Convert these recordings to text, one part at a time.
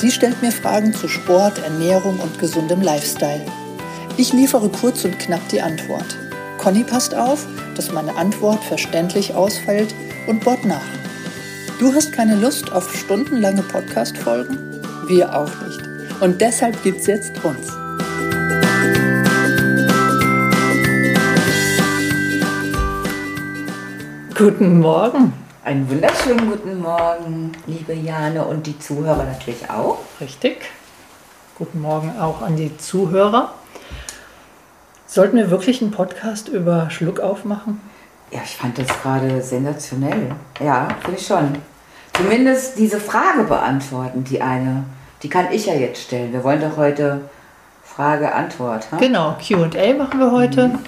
Sie stellt mir Fragen zu Sport, Ernährung und gesundem Lifestyle. Ich liefere kurz und knapp die Antwort. Conny passt auf, dass meine Antwort verständlich ausfällt und bohrt nach. Du hast keine Lust auf stundenlange Podcast-Folgen? Wir auch nicht. Und deshalb gibt's jetzt uns. Guten Morgen. Einen wunderschönen guten Morgen, liebe Jane und die Zuhörer natürlich auch. Richtig. Guten Morgen auch an die Zuhörer. Sollten wir wirklich einen Podcast über Schluckauf machen? Ja, ich fand das gerade sensationell. Ja, finde ich schon. Zumindest diese Frage beantworten, die eine, die kann ich ja jetzt stellen. Wir wollen doch heute Frage-Antwort. Hm? Genau, QA machen wir heute. Mhm.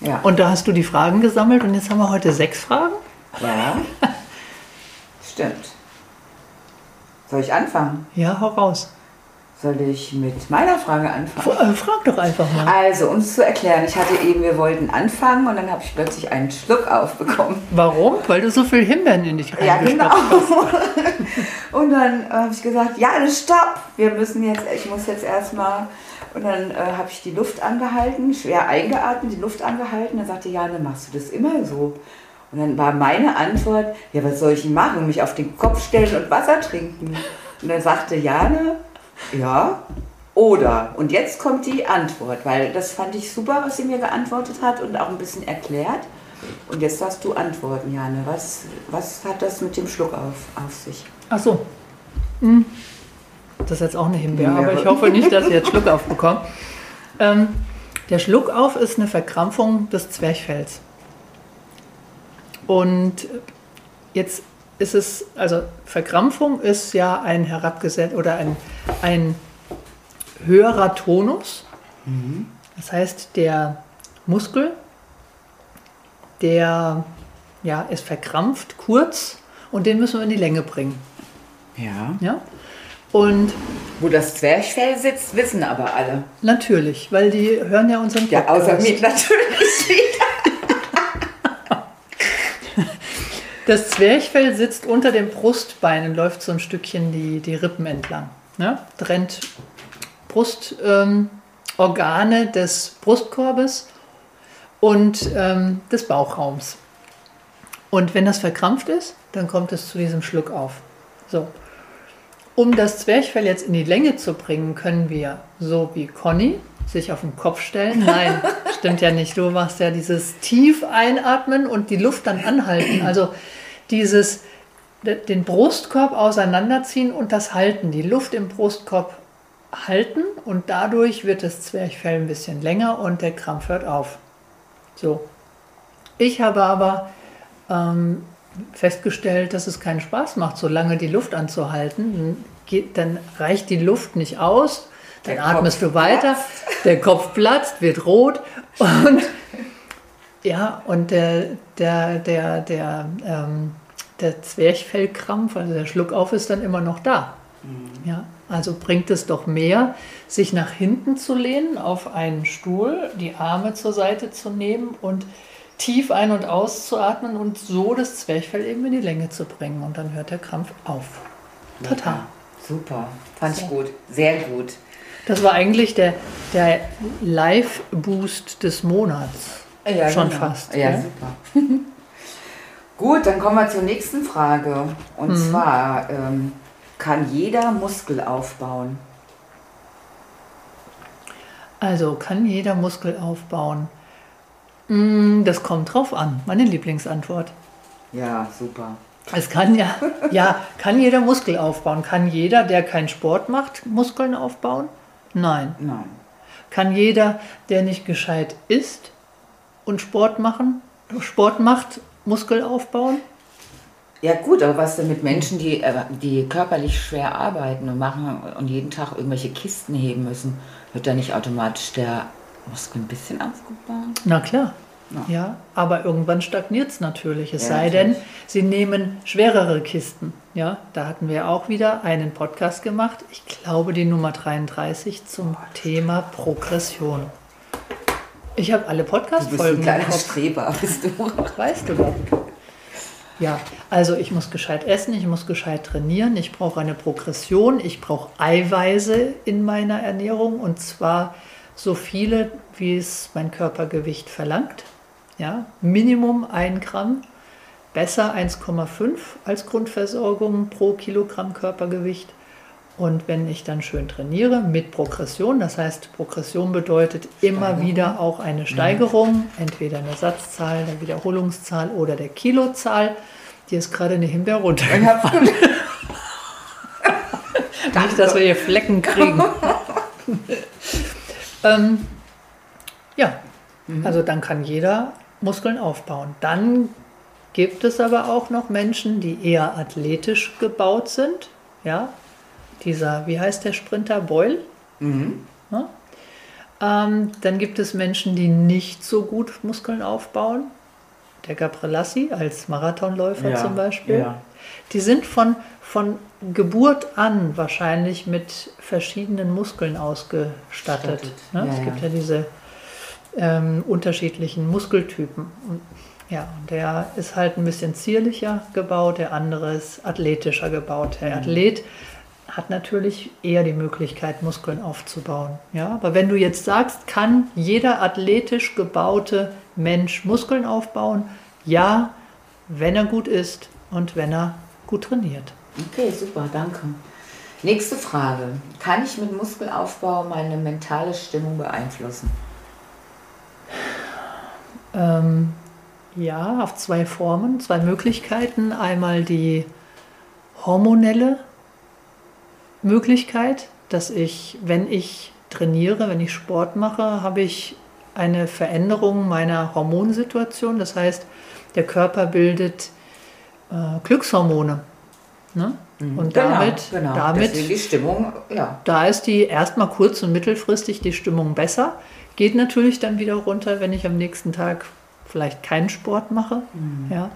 Ja. Und da hast du die Fragen gesammelt und jetzt haben wir heute sechs Fragen. Ja, stimmt. Soll ich anfangen? Ja, hau raus. Soll ich mit meiner Frage anfangen? Äh, frag doch einfach mal. Also, um es zu erklären, ich hatte eben, wir wollten anfangen und dann habe ich plötzlich einen Schluck aufbekommen. Warum? Weil du so viel Himbeeren in dich Ja, genau. und dann äh, habe ich gesagt, ja, stopp, wir müssen jetzt, ich muss jetzt erstmal. Und dann äh, habe ich die Luft angehalten, schwer eingeatmet, die Luft angehalten. Dann sagte Jane, machst du das immer so? Und dann war meine Antwort, ja, was soll ich machen? Mich auf den Kopf stellen und Wasser trinken? Und dann sagte Jane, ja, oder. Und jetzt kommt die Antwort, weil das fand ich super, was sie mir geantwortet hat und auch ein bisschen erklärt. Und jetzt darfst du antworten, Jane. Was, was hat das mit dem Schluck auf, auf sich? Ach so. Hm. Das ist jetzt auch eine Himbeere, aber ich hoffe nicht, dass ihr jetzt Schluck aufbekommt. Ähm, der Schluckauf ist eine Verkrampfung des Zwerchfells. Und jetzt ist es, also Verkrampfung ist ja ein herabgesetzt oder ein, ein höherer Tonus. Mhm. Das heißt, der Muskel, der ja, ist verkrampft, kurz und den müssen wir in die Länge bringen. Ja. ja? Und wo das Zwerchfell sitzt, wissen aber alle. Natürlich, weil die hören ja unseren Podcast. Ja, außer mir natürlich Das Zwerchfell sitzt unter dem Brustbein und läuft so ein Stückchen die, die Rippen entlang. Ne? Trennt Brustorgane ähm, des Brustkorbes und ähm, des Bauchraums. Und wenn das verkrampft ist, dann kommt es zu diesem Schluck auf. So. Um das Zwerchfell jetzt in die Länge zu bringen, können wir, so wie Conny, sich auf den Kopf stellen. Nein, stimmt ja nicht. Du machst ja dieses tief einatmen und die Luft dann anhalten. Also dieses den Brustkorb auseinanderziehen und das halten, die Luft im Brustkorb halten und dadurch wird das Zwerchfell ein bisschen länger und der Krampf hört auf. So. Ich habe aber ähm, festgestellt, dass es keinen Spaß macht, so lange die Luft anzuhalten. Dann, geht, dann reicht die Luft nicht aus dann der atmest Kopf du weiter, platzt. Der Kopf platzt, wird rot und ja, und der, der, der, der, ähm, der Zwerchfellkrampf, also der Schluckauf, ist dann immer noch da. Mhm. Ja, also bringt es doch mehr, sich nach hinten zu lehnen, auf einen Stuhl, die Arme zur Seite zu nehmen und tief ein- und auszuatmen und so das Zwerchfell eben in die Länge zu bringen. Und dann hört der Krampf auf. Total. Super, fand so. ich gut, sehr gut. Das war eigentlich der, der Live-Boost des Monats. Ja, Schon genau. fast. Ja, ja, super. Gut, dann kommen wir zur nächsten Frage. Und mhm. zwar, ähm, kann jeder Muskel aufbauen? Also, kann jeder Muskel aufbauen? Mm, das kommt drauf an. Meine Lieblingsantwort. Ja, super. Es kann ja, ja, kann jeder Muskel aufbauen. Kann jeder, der keinen Sport macht, Muskeln aufbauen? Nein. Nein. Kann jeder, der nicht gescheit isst und Sport machen, Sport macht, Muskel aufbauen? Ja gut, aber was denn mit Menschen, die, äh, die körperlich schwer arbeiten und machen und jeden Tag irgendwelche Kisten heben müssen, wird da nicht automatisch der Muskel ein bisschen aufgebaut? Na klar. Ja, ja aber irgendwann stagniert es natürlich. Es ja, sei natürlich. denn, sie nehmen schwerere Kisten. Ja, da hatten wir auch wieder einen Podcast gemacht. Ich glaube, die Nummer 33 zum Thema Progression. Ich habe alle Podcast-Folgen. Du bist ein kleiner Streber, bist du. Weißt du doch. Ja, also ich muss gescheit essen, ich muss gescheit trainieren, ich brauche eine Progression, ich brauche Eiweiße in meiner Ernährung und zwar so viele, wie es mein Körpergewicht verlangt. Ja, Minimum 1 Gramm, besser 1,5 als Grundversorgung pro Kilogramm Körpergewicht. Und wenn ich dann schön trainiere mit Progression, das heißt, Progression bedeutet immer Steigerung. wieder auch eine mhm. Steigerung, entweder eine Satzzahl, der Wiederholungszahl oder der Kilozahl. Die ist gerade eine Himbeer runtergefallen. Nicht, dass wir hier Flecken kriegen. ähm, ja, mhm. also dann kann jeder Muskeln aufbauen. Dann gibt es aber auch noch Menschen, die eher athletisch gebaut sind. Ja, dieser, wie heißt der Sprinter, Boyle. Mhm. Ja? Ähm, dann gibt es Menschen, die nicht so gut Muskeln aufbauen. Der Gabriellassi als Marathonläufer ja, zum Beispiel. Ja. Die sind von, von Geburt an wahrscheinlich mit verschiedenen Muskeln ausgestattet. Ne? es gibt ja diese ähm, unterschiedlichen Muskeltypen. Und, ja, der ist halt ein bisschen zierlicher gebaut, der andere ist athletischer gebaut. Der mhm. Athlet hat natürlich eher die Möglichkeit, Muskeln aufzubauen. Ja, aber wenn du jetzt sagst, kann jeder athletisch gebaute Mensch Muskeln aufbauen? Ja, wenn er gut ist und wenn er gut trainiert. Okay, super, danke. Nächste Frage. Kann ich mit Muskelaufbau meine mentale Stimmung beeinflussen? Ähm, ja, auf zwei Formen, zwei Möglichkeiten. Einmal die hormonelle Möglichkeit, dass ich, wenn ich trainiere, wenn ich Sport mache, habe ich eine Veränderung meiner Hormonsituation. Das heißt, der Körper bildet äh, Glückshormone. Ne? Mhm. Und genau, damit, genau. damit die Stimmung, ja. da ist die erstmal kurz- und mittelfristig die Stimmung besser. Geht natürlich dann wieder runter, wenn ich am nächsten Tag vielleicht keinen Sport mache. Mhm. Ja.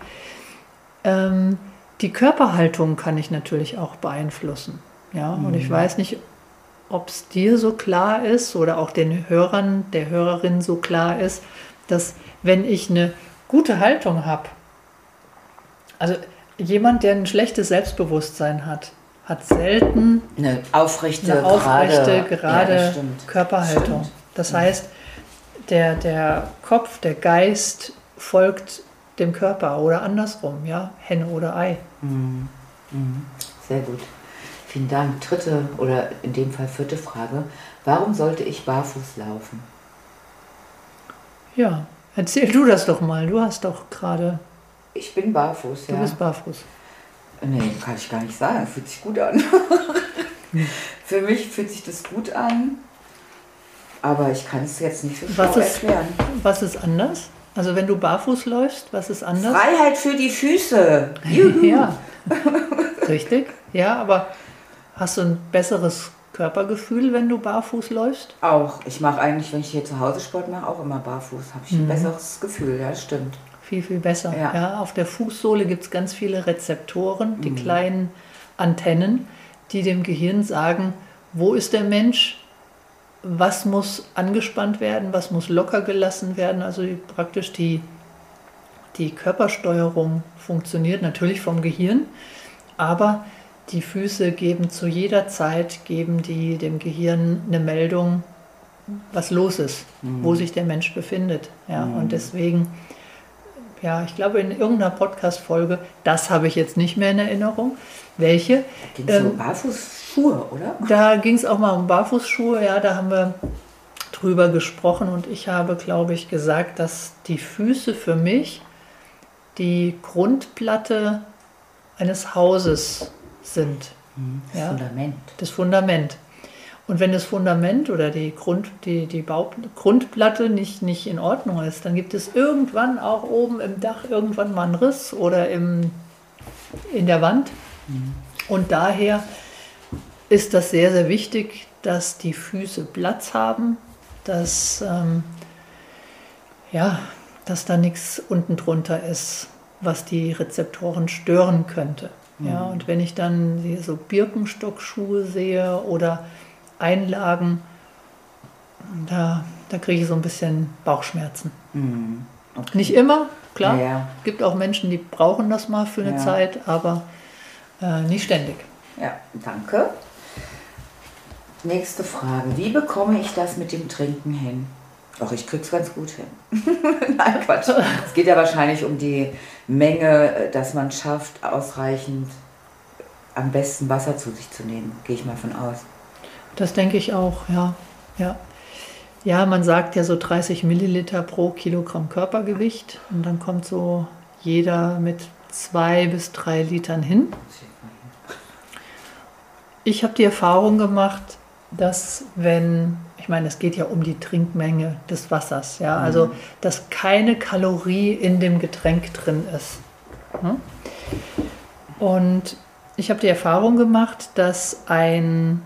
Ähm, die Körperhaltung kann ich natürlich auch beeinflussen. Ja, und ich mhm. weiß nicht, ob es dir so klar ist oder auch den Hörern, der Hörerin so klar ist, dass wenn ich eine gute Haltung habe, also jemand, der ein schlechtes Selbstbewusstsein hat, hat selten eine aufrechte, eine aufrechte gerade, gerade ja, Körperhaltung. Stimmt. Das heißt, der, der Kopf, der Geist folgt dem Körper oder andersrum, ja, Henne oder Ei. Mhm. Mhm. Sehr gut. Vielen Dank. Dritte oder in dem Fall vierte Frage. Warum sollte ich barfuß laufen? Ja, erzähl du das doch mal. Du hast doch gerade. Ich bin barfuß, ja. Du bist barfuß. Nee, kann ich gar nicht sagen. Fühlt sich gut an. Für mich fühlt sich das gut an. Aber ich kann es jetzt nicht so was ist, erklären. Was ist anders? Also wenn du barfuß läufst, was ist anders? Freiheit für die Füße. ja, richtig. Ja, aber Hast du ein besseres Körpergefühl, wenn du barfuß läufst? Auch. Ich mache eigentlich, wenn ich hier zu Hause Sport mache, auch immer barfuß. Habe ich mhm. ein besseres Gefühl, ja, stimmt. Viel, viel besser. Ja. ja auf der Fußsohle gibt es ganz viele Rezeptoren, die mhm. kleinen Antennen, die dem Gehirn sagen, wo ist der Mensch, was muss angespannt werden, was muss locker gelassen werden. Also praktisch die, die Körpersteuerung funktioniert natürlich vom Gehirn, aber die Füße geben zu jeder Zeit, geben die dem Gehirn eine Meldung, was los ist, mhm. wo sich der Mensch befindet. Ja, mhm. Und deswegen, ja, ich glaube in irgendeiner Podcast-Folge, das habe ich jetzt nicht mehr in Erinnerung. Welche? Ging es ähm, um Barfußschuhe, oder? Da ging es auch mal um Barfußschuhe, ja, da haben wir drüber gesprochen und ich habe, glaube ich, gesagt, dass die Füße für mich die Grundplatte eines Hauses sind. Mhm. Das ja? Fundament. Das Fundament. Und wenn das Fundament oder die, Grund, die, die Bau, Grundplatte nicht, nicht in Ordnung ist, dann gibt es irgendwann auch oben im Dach irgendwann mal einen Riss oder im, in der Wand. Und daher ist das sehr, sehr wichtig, dass die Füße Platz haben, dass, ähm, ja, dass da nichts unten drunter ist, was die Rezeptoren stören könnte. Ja, und wenn ich dann so Birkenstockschuhe sehe oder Einlagen, da, da kriege ich so ein bisschen Bauchschmerzen. Mhm. Okay. Nicht immer, klar. Ja, ja. Gibt auch Menschen, die brauchen das mal für eine Ja. Zeit, aber äh, nicht ständig. Ja, danke. Nächste Frage. Wie bekomme ich das mit dem Trinken hin? Doch, ich krieg's ganz gut hin. Nein, Quatsch. Es geht ja wahrscheinlich um die Menge, äh, dass man schafft, ausreichend am besten Wasser zu sich zu nehmen. Gehe ich mal von aus. Das denke ich auch, ja. Ja, ja man sagt ja so 30 Milliliter pro Kilogramm Körpergewicht und dann kommt so jeder mit zwei bis drei Litern hin. Ich habe die Erfahrung gemacht, dass wenn, ich meine, es geht ja um die Trinkmenge des Wassers, ja, also dass keine Kalorie in dem Getränk drin ist. Hm? Und ich habe die Erfahrung gemacht, dass ein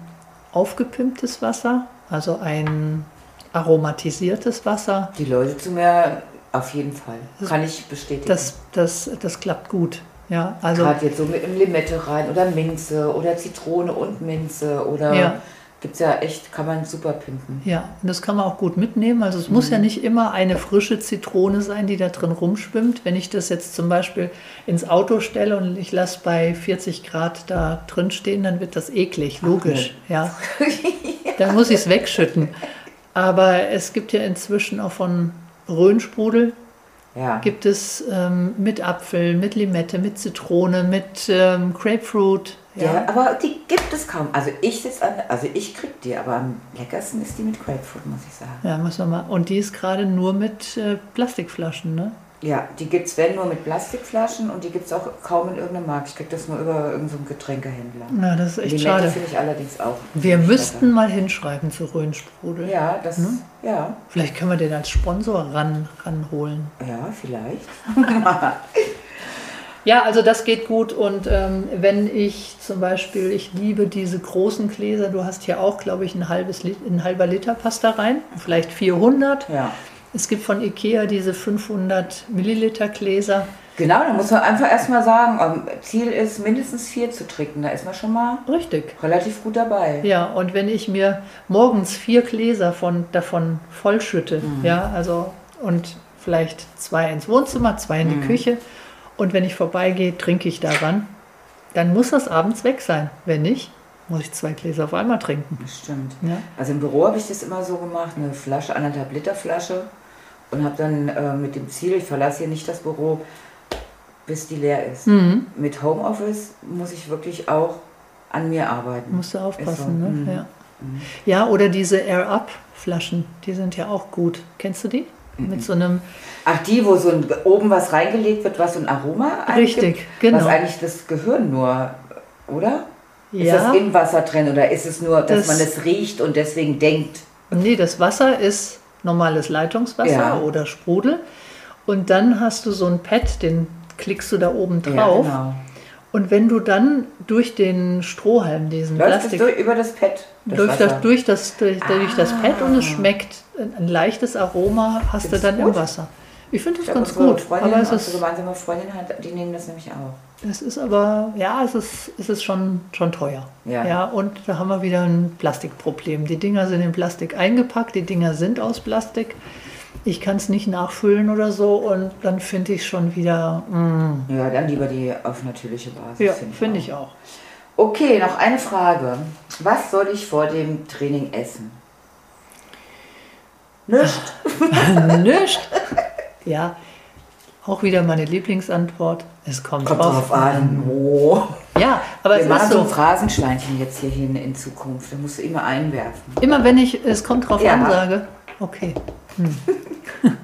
aufgepimptes Wasser, also ein aromatisiertes Wasser, Die Leute zu mir auf jeden Fall. Kann ich bestätigen. das, das, das klappt gut. Ja, also Gerade jetzt so mit einem Limette rein oder Minze oder Zitrone und Minze oder Ja. Gibt's ja echt, kann man super pimpen. Ja, und das kann man auch gut mitnehmen. Also es muss ja nicht immer eine frische Zitrone sein, die da drin rumschwimmt. Wenn ich das jetzt zum Beispiel ins Auto stelle und ich lasse bei 40 Grad da drin stehen, dann wird das eklig, logisch. Ja. Dann muss ich es wegschütten. Aber es gibt ja inzwischen auch von Röhnsprudel, Ja. gibt es ähm, mit Apfel, mit Limette, mit Zitrone, mit ähm, Grapefruit. Ja. aber die gibt es kaum. Also ich sitze an, also ich krieg die, aber am leckersten ist die mit Grapefruit, muss ich sagen. Ja, muss man mal. Und die ist gerade nur mit äh, Plastikflaschen, ne? Ja, die gibt's wenn nur mit Plastikflaschen und die gibt's auch kaum in irgendeinem Markt. Ich krieg das nur über irgendeinen so Getränkehändler. Ja, das ist echt Limette schade. finde ich allerdings auch. Wir müssten mal hinschreiben zu Röhnsprudel. Ja, das, Hm? ja, Vielleicht können wir den als Sponsor ran, ranholen. ja, vielleicht. Ja, also das geht gut. Und ähm, wenn ich zum Beispiel, ich liebe diese großen Gläser, du hast hier auch, glaube ich, ein, halbes Lit ein halber Liter Pasta rein, vielleicht 400. Ja. Es gibt von Ikea diese 500 Milliliter Gläser. Genau, da muss man einfach erstmal sagen, ähm, Ziel ist mindestens vier zu trinken. Da ist man schon mal Richtig. relativ gut dabei. Ja, und wenn ich mir morgens vier Gläser von, davon vollschütte, ja, also und vielleicht zwei ins Wohnzimmer, zwei in die Küche und wenn ich vorbeigehe, trinke ich daran, dann muss das abends weg sein. Wenn nicht, muss ich zwei Gläser auf einmal trinken. Das stimmt. Ja. Also im Büro habe ich das immer so gemacht, eine Flasche, anderthalb Liter Flasche und habe dann äh, mit dem Ziel, ich verlasse hier nicht das Büro, bis die leer ist. Mhm. Mit Homeoffice muss ich wirklich auch an mir arbeiten. Musst du aufpassen, Ist so, ne? mhm. Ja. ja, oder diese Air-Up-Flaschen, die sind ja auch gut. Kennst du die? Mit so einem, Ach, die, wo so ein, oben was reingelegt wird, was so ein Aroma eigentlich Richtig, gibt, genau. Was eigentlich das Gehirn nur, oder? Ist ja, das in Wasser drin oder ist es nur, dass Das- man es riecht und deswegen denkt? Nee, das Wasser ist normales Leitungswasser Ja. oder Sprudel. Und dann hast du so ein Pad, den klickst du da oben drauf. Ja, genau. Und wenn du dann durch den Strohhalm, diesen Läuft Plastik, es durch, über das Pad? das durch, Wasser? das, durch, das, durch, durch das Pad und es Ah. schmeckt ein, leichtes Aroma, hast Findest du dann im? Wasser. Ich finde das Ja, ganz gut. Freundin, Aber es unsere ist, gemeinsame Freundin hat, die nehmen das nämlich auch. Es ist aber, ja, es ist, es ist schon, schon teuer. Ja. ja, und da haben wir wieder ein Plastikproblem. Die Dinger sind in Plastik eingepackt, die Dinger sind aus Plastik. Ich kann es nicht nachfüllen oder so und dann finde ich schon wieder, mm, Ja, dann lieber die auf natürliche Basis. ja, find finde ich auch. Okay, noch eine Frage. Was soll ich vor dem Training essen? Nichts. Nicht. Ja, auch wieder meine Lieblingsantwort. Es kommt, Kommt drauf, drauf an. Oh. Ja, aber Wir es machen ist so ein. Phrasenschweinchen jetzt hierhin in Zukunft. Da musst du immer einwerfen. Immer wenn ich es kommt drauf Ja. an sage, okay. Hm.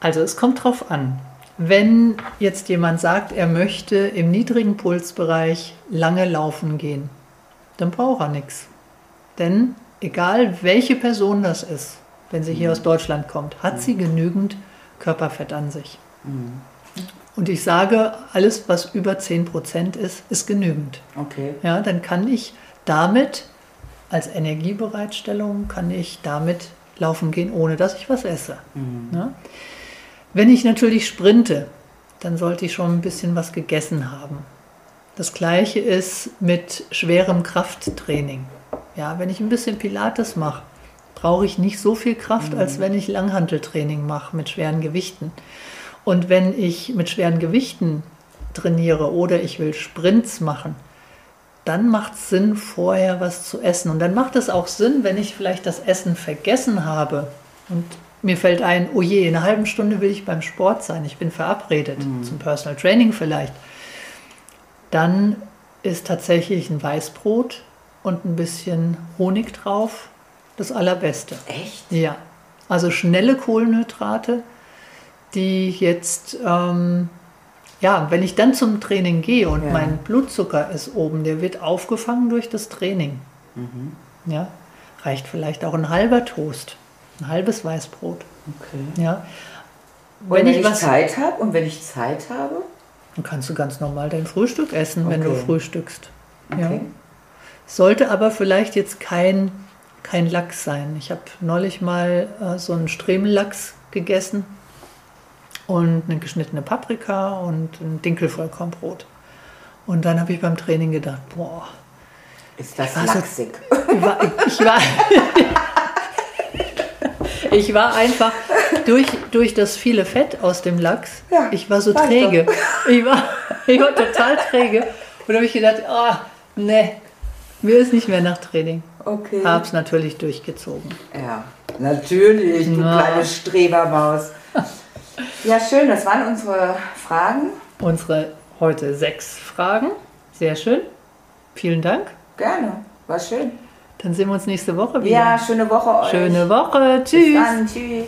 Also es kommt drauf an. Wenn jetzt jemand sagt, er möchte im niedrigen Pulsbereich lange laufen gehen, dann braucht er nichts. Denn egal welche Person das ist, wenn sie hier aus Deutschland kommt, hat sie genügend Körperfett an sich. Und ich sage, alles, was über 10% ist, ist genügend. Okay. Ja, dann kann ich damit als Energiebereitstellung, kann ich damit laufen gehen, ohne dass ich was esse. Ja? Wenn ich natürlich sprinte, dann sollte ich schon ein bisschen was gegessen haben. Das gleiche ist mit schwerem Krafttraining. Ja, wenn ich ein bisschen Pilates mache, brauche ich nicht so viel Kraft, als wenn ich Langhanteltraining mache mit schweren Gewichten. Und wenn ich mit schweren Gewichten trainiere oder ich will Sprints machen, dann macht es Sinn, vorher was zu essen. Und dann macht es auch Sinn, wenn ich vielleicht das Essen vergessen habe und mir fällt ein, oh je, in einer halben Stunde will ich beim Sport sein, ich bin verabredet, zum Personal Training vielleicht. Dann ist tatsächlich ein Weißbrot und ein bisschen Honig drauf das Allerbeste. Echt? Ja, also schnelle Kohlenhydrate, die jetzt, ähm, ja, wenn ich dann zum Training gehe und Ja. mein Blutzucker ist oben, der wird aufgefangen durch das Training. Mhm. Ja, reicht vielleicht auch ein halber Toast, ein halbes Weißbrot. Okay. Ja, wenn, wenn ich ich was, Zeit habe und wenn ich Zeit habe, dann kannst du ganz normal dein Frühstück essen, wenn du Okay. frühstückst. Ja. okay. Sollte aber vielleicht jetzt kein, kein Lachs sein. Ich habe neulich mal äh, so einen Stremellachs gegessen und eine geschnittene Paprika und ein Dinkelvollkornbrot. Und dann habe ich beim Training gedacht, boah, ist das Ich war so- lachsig? ich war, ich war, ich war einfach durch, durch das viele Fett aus dem Lachs, Ja, ich war so träge. Ich war, ich war total träge. Und da habe ich gedacht, ah, nee, mir ist nicht mehr nach Training. Okay. Hab's natürlich durchgezogen. Ja, natürlich, du Na. kleine Strebermaus. Ja, schön, das waren unsere Fragen. Unsere heute sechs Fragen. Sehr schön. Vielen Dank. Gerne, war schön. Dann sehen wir uns nächste Woche wieder. Ja, schöne Woche euch. Schöne Woche. Bis Tschüss. dann, tschüss.